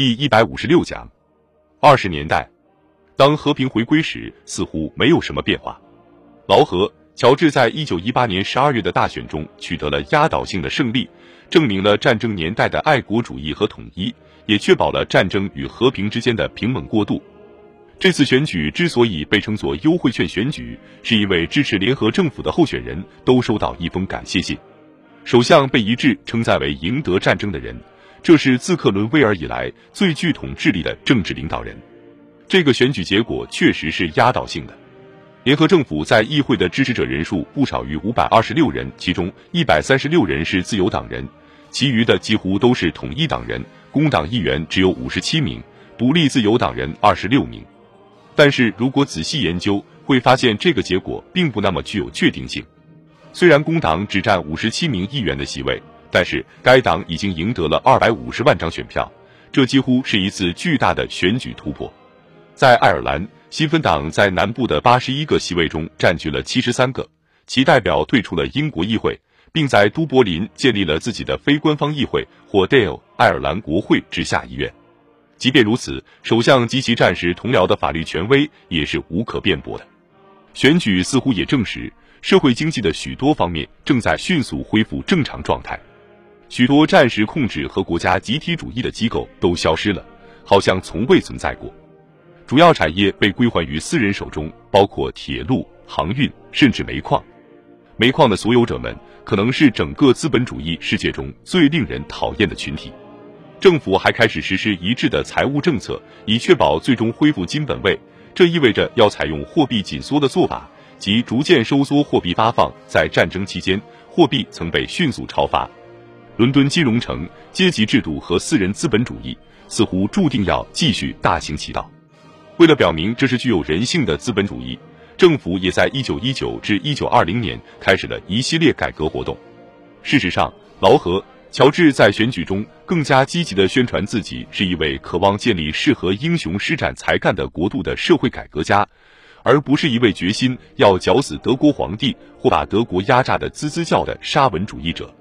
第一百五十六讲。二十年代，当和平回归时，似乎没有什么变化。劳合、乔治在一九一八年十二月的大选中取得了压倒性的胜利，证明了战争年代的爱国主义和统一，也确保了战争与和平之间的平稳过渡。这次选举之所以被称作优惠券选举，是因为支持联合政府的候选人都收到一封感谢信，首相被一致称赞为赢得战争的人，这是自克伦威尔以来最具统治力的政治领导人。这个选举结果确实是压倒性的，联合政府在议会的支持者人数不少于五百二十六人，其中一百三十六人是自由党人，其余的几乎都是统一党人。工党议员只有五十七名，独立自由党人二十六名。但是如果仔细研究，会发现这个结果并不那么具有确定性。虽然工党只占五十七名议员的席位，但是该党已经赢得了二百五十万张选票，这几乎是一次巨大的选举突破。在爱尔兰，新芬党在南部的八十一个席位中占据了七十三个，其代表退出了英国议会，并在都柏林建立了自己的非官方议会或 Dale 爱尔兰国会之下议院。即便如此，首相及其战时同僚的法律权威也是无可辩驳的。选举似乎也证实，社会经济的许多方面正在迅速恢复正常状态。许多战时控制和国家集体主义的机构都消失了，好像从未存在过。主要产业被归还于私人手中，包括铁路、航运，甚至煤矿。煤矿的所有者们可能是整个资本主义世界中最令人讨厌的群体。政府还开始实施一致的财务政策，以确保最终恢复金本位。这意味着要采用货币紧缩的做法，即逐渐收缩货币发放。在战争期间，货币曾被迅速超发。伦敦金融城、阶级制度和私人资本主义似乎注定要继续大行其道。为了表明这是具有人性的资本主义，政府也在1919至1920年开始了一系列改革活动。事实上，劳合。乔治在选举中更加积极地宣传自己是一位渴望建立适合英雄施展才干的国度的社会改革家，而不是一位决心要绞死德国皇帝或把德国压榨的滋滋叫的沙文主义者。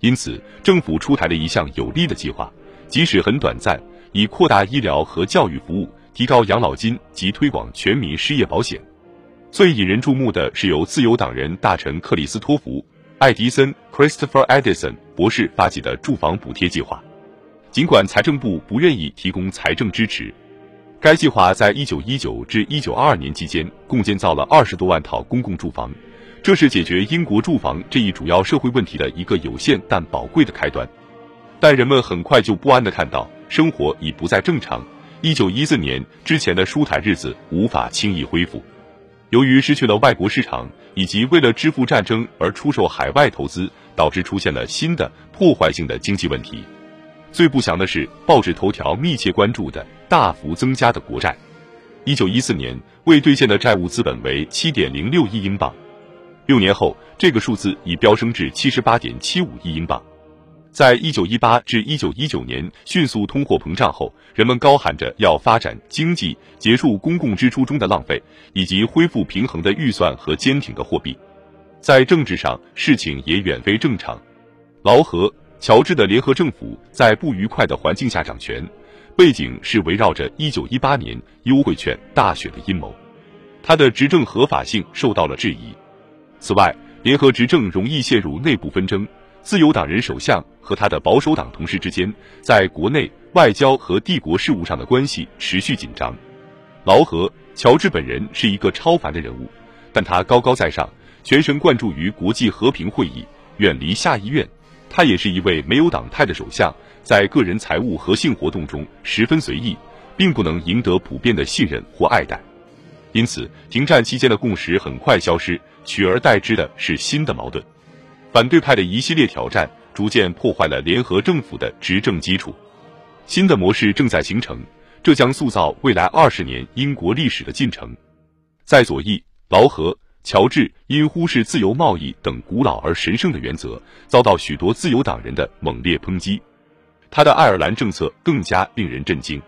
因此，政府出台了一项有利的计划，即使很短暂，以扩大医疗和教育服务、提高养老金及推广全民失业保险。最引人注目的是由自由党人大臣克里斯托弗。爱迪森 （Christopher Edison） 博士发起的住房补贴计划，尽管财政部不愿意提供财政支持，该计划在1919至1922年期间共建造了二十多万套公共住房，这是解决英国住房这一主要社会问题的一个有限但宝贵的开端。但人们很快就不安地看到，生活已不再正常。1914年之前的舒坦日子无法轻易恢复。由于失去了外国市场，以及为了支付战争而出售海外投资，导致出现了新的破坏性的经济问题。最不祥的是，报纸头条密切关注的大幅增加的国债。一九一四年未兑现的债务资本为七点零六亿英镑，六年后这个数字已飙升至七十八点七五亿英镑。在一九一八至一九一九年迅速通货膨胀后，人们高喊着要发展经济、结束公共支出中的浪费，以及恢复平衡的预算和坚挺的货币。在政治上，事情也远非正常。劳合、乔治的联合政府在不愉快的环境下掌权，背景是围绕着一九一八年优惠券大选的阴谋，他的执政合法性受到了质疑。此外，联合执政容易陷入内部纷争。自由党人首相和他的保守党同事之间，在国内外交和帝国事务上的关系持续紧张。劳合乔治本人是一个超凡的人物，但他高高在上，全神贯注于国际和平会议，远离下议院。他也是一位没有党派的首相，在个人财务和性活动中十分随意，并不能赢得普遍的信任或爱戴。因此，停战期间的共识很快消失，取而代之的是新的矛盾。反对派的一系列挑战逐渐破坏了联合政府的执政基础，新的模式正在形成，这将塑造未来二十年英国历史的进程。在左翼，劳合乔治因忽视自由贸易等古老而神圣的原则，遭到许多自由党人的猛烈抨击。他的爱尔兰政策更加令人震惊。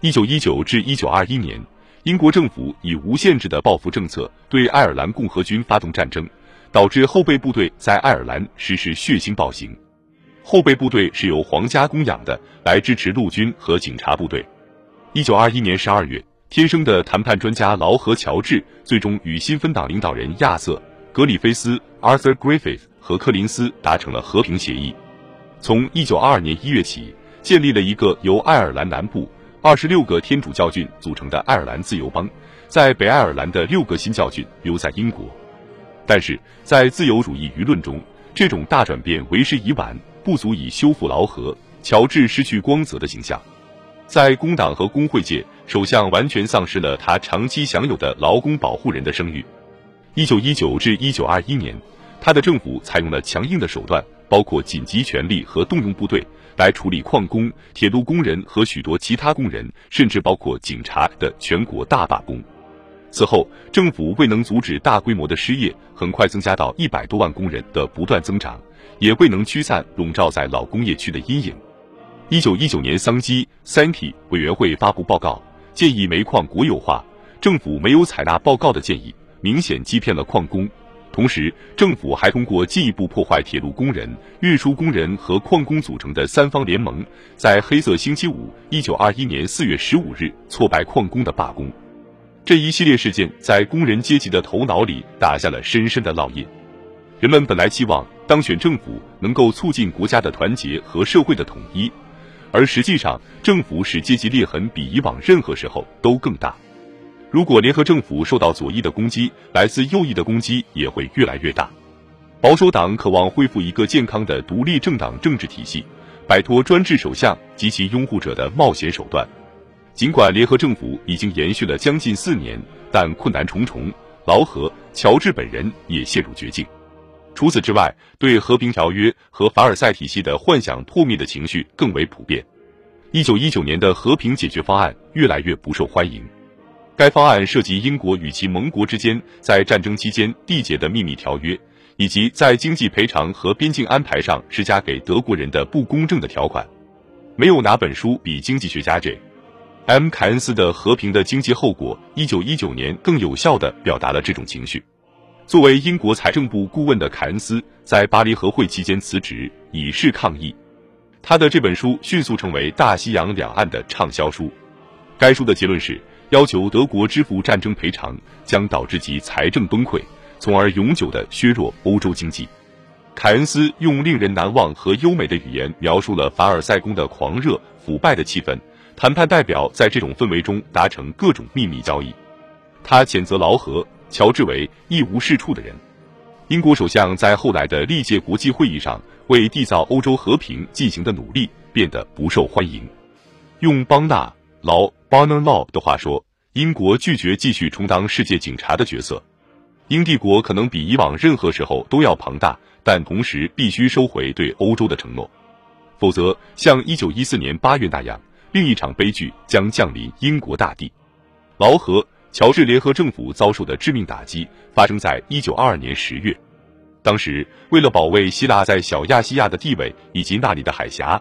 一九一九至一九二一年，英国政府以无限制的报复政策对爱尔兰共和军发动战争。导致后备部队在爱尔兰实施血腥暴行。后备部队是由皇家供养的，来支持陆军和警察部队。一九二一年十二月，天生的谈判专家劳合乔治最终与新芬党领导人亚瑟·格里菲斯 （Arthur Griffith） 和柯林斯达成了和平协议。从一九二二年一月起，建立了一个由爱尔兰南部二十六个天主教郡组成的爱尔兰自由邦，在北爱尔兰的六个新教郡留在英国。但是在自由主义舆论中，这种大转变为时已晚。不足以修复劳合，乔治失去光泽的形象，在工党和工会界，首相完全丧失了他长期享有的劳工保护人的声誉。一九一九至一九二一年，他的政府采用了强硬的手段，包括紧急权力和动用部队来处理矿工、铁路工人和许多其他工人，甚至包括警察的全国大罢工。此后，政府未能阻止大规模的失业很快增加到一百多万工人的不断增长。也未能驱散笼罩在老工业区的阴影。一九一九年，桑基 （Sankey） 委员会发布报告，建议煤矿国有化。政府没有采纳报告的建议，明显欺骗了矿工。同时，政府还通过进一步破坏铁路工人、运输工人和矿工组成的三方联盟，在黑色星期五（一九二一年四月十五日）挫败矿工的罢工。这一系列事件在工人阶级的头脑里打下了深深的烙印。人们本来期望当选政府能够促进国家的团结和社会的统一，而实际上，政府使阶级裂痕比以往任何时候都更大。如果联合政府受到左翼的攻击，来自右翼的攻击也会越来越大。保守党渴望恢复一个健康的独立政党政治体系，摆脱专制首相及其拥护者的冒险手段。尽管联合政府已经延续了将近四年，但困难重重。劳合乔治本人也陷入绝境。除此之外，对和平条约和凡尔赛体系的幻想破灭的情绪更为普遍。一九一九年的和平解决方案越来越不受欢迎。该方案涉及英国与其盟国之间在战争期间缔结的秘密条约，以及在经济赔偿和边境安排上施加给德国人的不公正的条款。没有哪本书比经济学家 J.M. 凯恩斯的《和平的经济后果》一九一九年更有效地表达了这种情绪。作为英国财政部顾问的凯恩斯，在巴黎和会期间辞职，以示抗议。他的这本书迅速成为大西洋两岸的畅销书。该书的结论是，要求德国支付战争赔偿将导致其财政崩溃，从而永久的削弱欧洲经济。凯恩斯用令人难忘和优美的语言描述了凡尔赛宫的狂热、腐败的气氛。谈判代表在这种氛围中达成各种秘密交易。他谴责劳合。乔治为一无是处的人。英国首相在后来的历届国际会议上为缔造欧洲和平进行的努力变得不受欢迎。用邦纳劳 （Barnum Law） 的话说，英国拒绝继续充当世界警察的角色。英帝国可能比以往任何时候都要庞大，但同时必须收回对欧洲的承诺，否则像1914年8月那样，另一场悲剧将降临英国大地。劳合。乔治联合政府遭受的致命打击发生在一九二二年十月。当时，为了保卫希腊在小亚细亚的地位以及那里的海峡，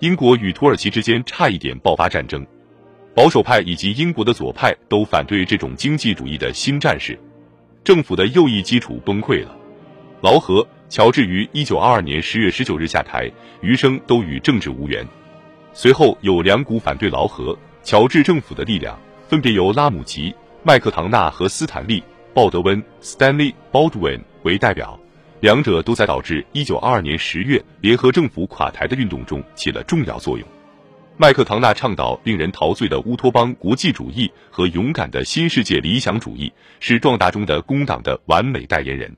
英国与土耳其之间差一点爆发战争。保守派以及英国的左派都反对这种经济主义的新战士，政府的右翼基础崩溃了。劳合乔治于一九二二年十月十九日下台，余生都与政治无缘。随后有两股反对劳合乔治政府的力量。分别由拉姆齐、麦克唐纳和斯坦利·鲍德温 （Stanley Baldwin） 为代表，两者都在导致1922年10月联合政府垮台的运动中起了重要作用。麦克唐纳倡导令人陶醉的乌托邦国际主义和勇敢的新世界理想主义，是壮大中的工党的完美代言人。